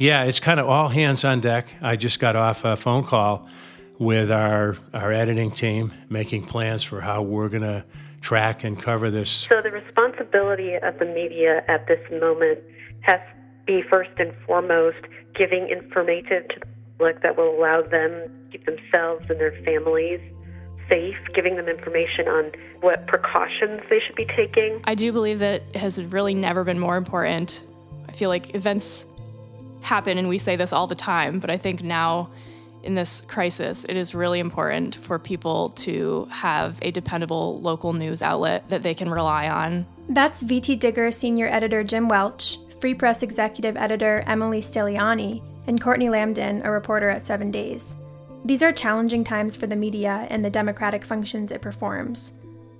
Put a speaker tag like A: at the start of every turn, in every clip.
A: Yeah, it's kind of all hands on deck. I just got off a phone call with our, our editing team, making plans for how we're going to track and cover this.
B: So, the responsibility of the media at this moment has to be first and foremost giving informative to the public that will allow them to keep themselves and their families safe, giving them information on what precautions they should be taking.
C: I do believe that it has really never been more important. I feel like events happen, and we say this all the time, but I think now in this crisis, it is really important for people to have a dependable local news outlet that they can rely on.
D: That's VT Digger senior editor Jim Welch, Free Press executive editor Emilie Stigliani, and Courtney Lamdin, a reporter at Seven Days. These are challenging times for the media and the democratic functions it performs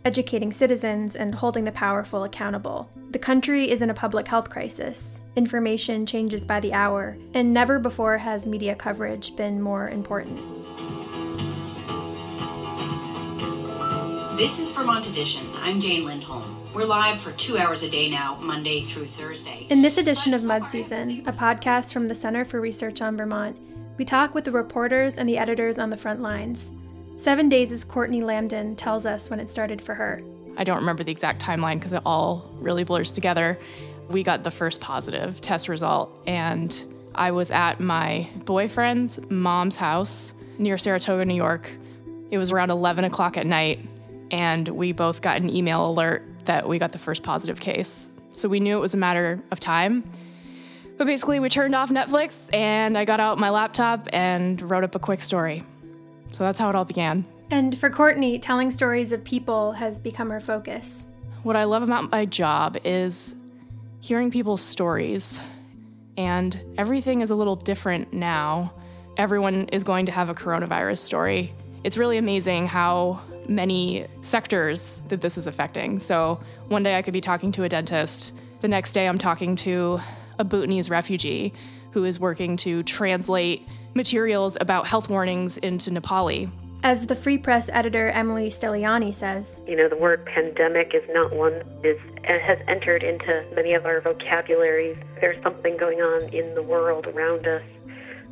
D: educating citizens, and holding the powerful accountable. The country is in a public health crisis. Information changes by the hour, and never before has media coverage been more important.
E: This is Vermont Edition. I'm Jane Lindholm. We're live for two hours a day now, Monday through Thursday.
D: In this edition of Mud Season, a podcast from the Center for Research on Vermont, we talk with the reporters and the editors on the front lines. Seven Days' is Courtney Lamdin tells us when it started for her.
C: I don't remember the exact timeline because it all really blurs together. We got the first positive test result, and I was at my boyfriend's mom's house near Saratoga, New York. It was around 11 o'clock at night, and we both got an email alert that we got the first positive case. So we knew it was a matter of time. But basically, we turned off Netflix, and I got out my laptop and wrote up a quick story. So that's how it all began.
D: And for Courtney, telling stories of people has become her focus.
C: What I love about my job is hearing people's stories. And everything is a little different now. Everyone is going to have a coronavirus story. It's really amazing how many sectors that this is affecting. So one day I could be talking to a dentist, the next day I'm talking to a Bhutanese refugee who is working to translate materials about health warnings into Nepali.
D: As the Free Press editor Emilie Stigliani says,
B: you know, the word pandemic is not one is has entered into many of our vocabularies. There's something going on in the world around us,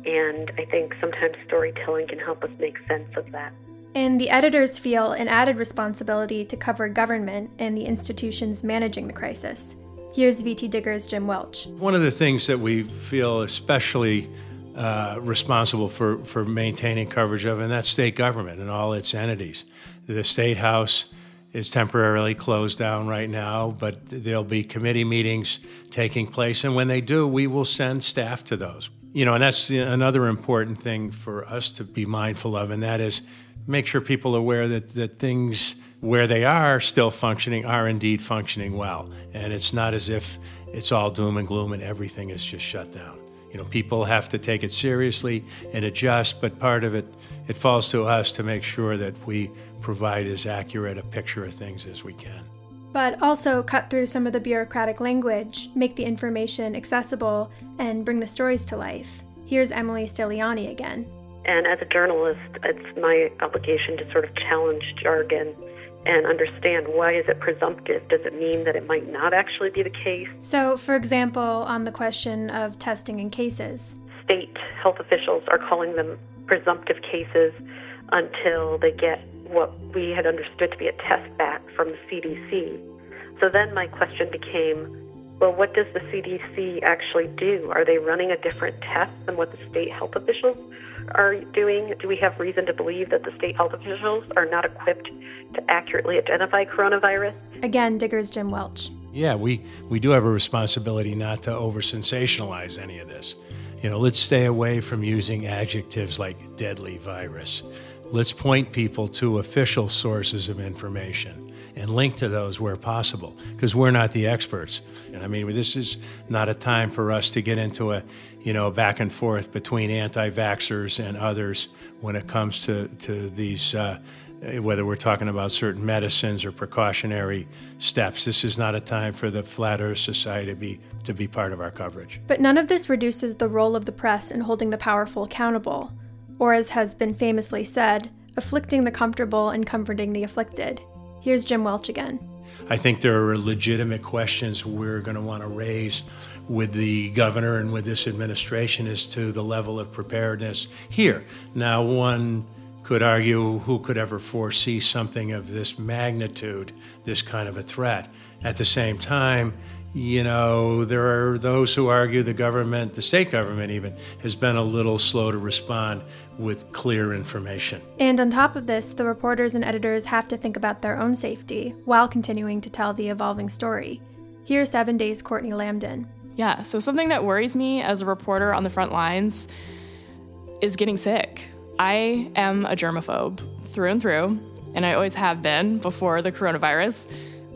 B: and I think sometimes storytelling can help us make sense of that.
D: And the editors feel an added responsibility to cover government and the institutions managing the crisis. Here's VT Digger's Jim Welch.
A: One of the things that we feel especially uh, responsible for, for maintaining coverage of, and that's state government and all its entities. The State House is temporarily closed down right now, but there'll be committee meetings taking place, and when they do, we will send staff to those. You know, and that's another important thing for us to be mindful of, and that is make sure people are aware that, that things where they are still functioning are indeed functioning well. And it's not as if it's all doom and gloom and everything is just shut down you know, people have to take it seriously and adjust, but part of it, it falls to us to make sure that we provide as accurate a picture of things as we can.
D: But also cut through some of the bureaucratic language, make the information accessible, and bring the stories to life. Here's Emilie Stigliani again.
B: And as a journalist, it's my obligation to sort of challenge jargon and understand why is it presumptive? Does it mean that it might not actually be the case?
D: So, for example, on the question of testing in cases,
B: state health officials are calling them presumptive cases until they get what we had understood to be a test back from the CDC. So then my question became well, what does the CDC actually do? Are they running a different test than what the state health officials are doing? Do we have reason to believe that the state health officials are not equipped to accurately identify coronavirus?
D: Again, Digger's Jim Welch.
A: Yeah, we, we do have a responsibility not to over sensationalize any of this. You know, let's stay away from using adjectives like deadly virus. Let's point people to official sources of information and link to those where possible because we're not the experts. And I mean, this is not a time for us to get into a, you know, back and forth between anti-vaxxers and others when it comes to, to these, uh, whether we're talking about certain medicines or precautionary steps. This is not a time for the Flat Earth Society to be, to be part of our coverage.
D: But none of this reduces the role of the press in holding the powerful accountable, or as has been famously said, afflicting the comfortable and comforting the afflicted. Here's Jim Welch again.
A: I think there are legitimate questions we're going to want to raise with the governor and with this administration as to the level of preparedness here. Now, one could argue who could ever foresee something of this magnitude, this kind of a threat. At the same time, you know, there are those who argue the government, the state government even, has been a little slow to respond with clear information.
D: And on top of this, the reporters and editors have to think about their own safety while continuing to tell the evolving story. Here's Seven Days Courtney Lamdin.
C: Yeah, so something that worries me as a reporter on the front lines is getting sick. I am a germaphobe through and through, and I always have been before the coronavirus.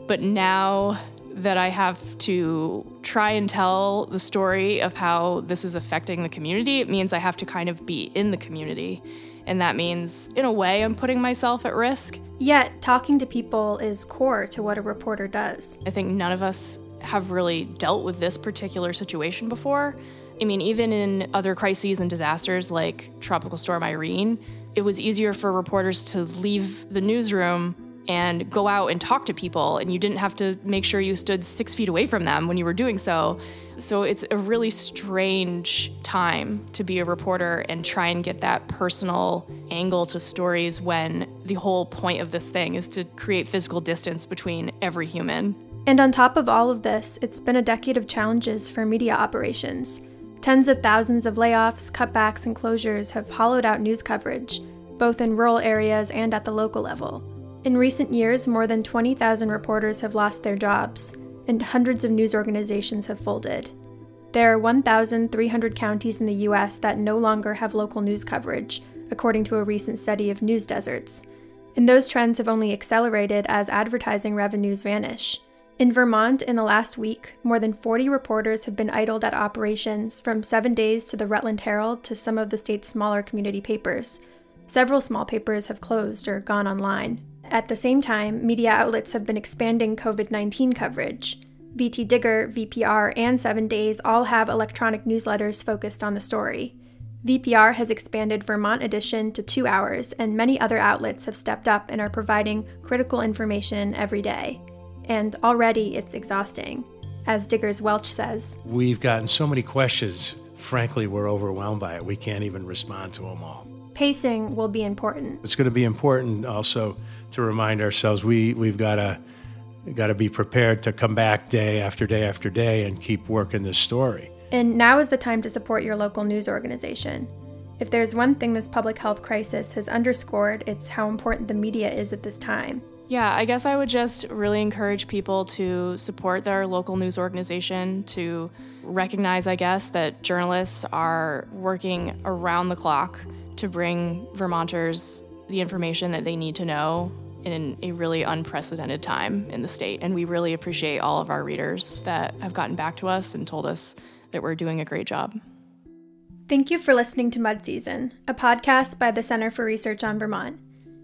C: But now that I have to try and tell the story of how this is affecting the community, it means I have to kind of be in the community. And that means, in a way, I'm putting myself at risk.
D: Yet, talking to people is core to what a reporter does.
C: I think none of us have really dealt with this particular situation before. I mean, even in other crises and disasters like Tropical Storm Irene, it was easier for reporters to leave the newsroom and go out and talk to people, and you didn't have to make sure you stood six feet away from them when you were doing so. So it's a really strange time to be a reporter and try and get that personal angle to stories when the whole point of this thing is to create physical distance between every human.
D: And on top of all of this, it's been a decade of challenges for media operations. Tens of thousands of layoffs, cutbacks, and closures have hollowed out news coverage, both in rural areas and at the local level. In recent years, more than 20,000 reporters have lost their jobs, and hundreds of news organizations have folded. There are 1,300 counties in the U.S. that no longer have local news coverage, according to a recent study of news deserts. And those trends have only accelerated as advertising revenues vanish. In Vermont, in the last week, more than 40 reporters have been idled at operations, from Seven Days to the Rutland Herald to some of the state's smaller community papers. Several small papers have closed or gone online. At the same time, media outlets have been expanding COVID 19 coverage. VT Digger, VPR, and 7 Days all have electronic newsletters focused on the story. VPR has expanded Vermont Edition to two hours, and many other outlets have stepped up and are providing critical information every day. And already it's exhausting. As Diggers Welch says,
A: We've gotten so many questions. Frankly, we're overwhelmed by it. We can't even respond to them all.
D: Pacing will be important.
A: It's going to be important also to remind ourselves we we've got to got to be prepared to come back day after day after day and keep working this story.
D: And now is the time to support your local news organization. If there's one thing this public health crisis has underscored, it's how important the media is at this time.
C: Yeah, I guess I would just really encourage people to support their local news organization, to recognize, I guess, that journalists are working around the clock to bring Vermonters the information that they need to know in a really unprecedented time in the state. And we really appreciate all of our readers that have gotten back to us and told us that we're doing a great job.
D: Thank you for listening to Mud Season, a podcast by the Center for Research on Vermont.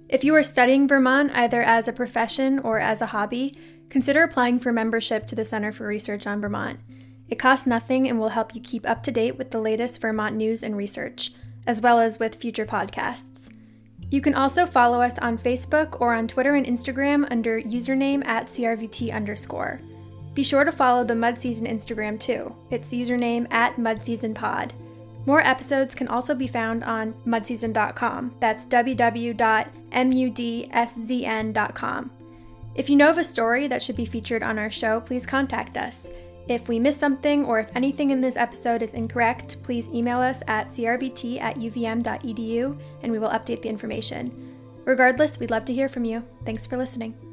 D: If you are studying Vermont either as a profession or as a hobby, consider applying for membership to the Center for Research on Vermont. It costs nothing and will help you keep up to date with the latest Vermont news and research, as well as with future podcasts. You can also follow us on Facebook or on Twitter and Instagram under username at CRVT underscore. Be sure to follow the Mud Season Instagram too. It's username at MudSeasonPod. More episodes can also be found on mudseason.com. That's www.mudszn.com. If you know of a story that should be featured on our show, please contact us. If we missed something or if anything in this episode is incorrect, please email us at crvt at uvm.edu and we will update the information. Regardless, we'd love to hear from you. Thanks for listening.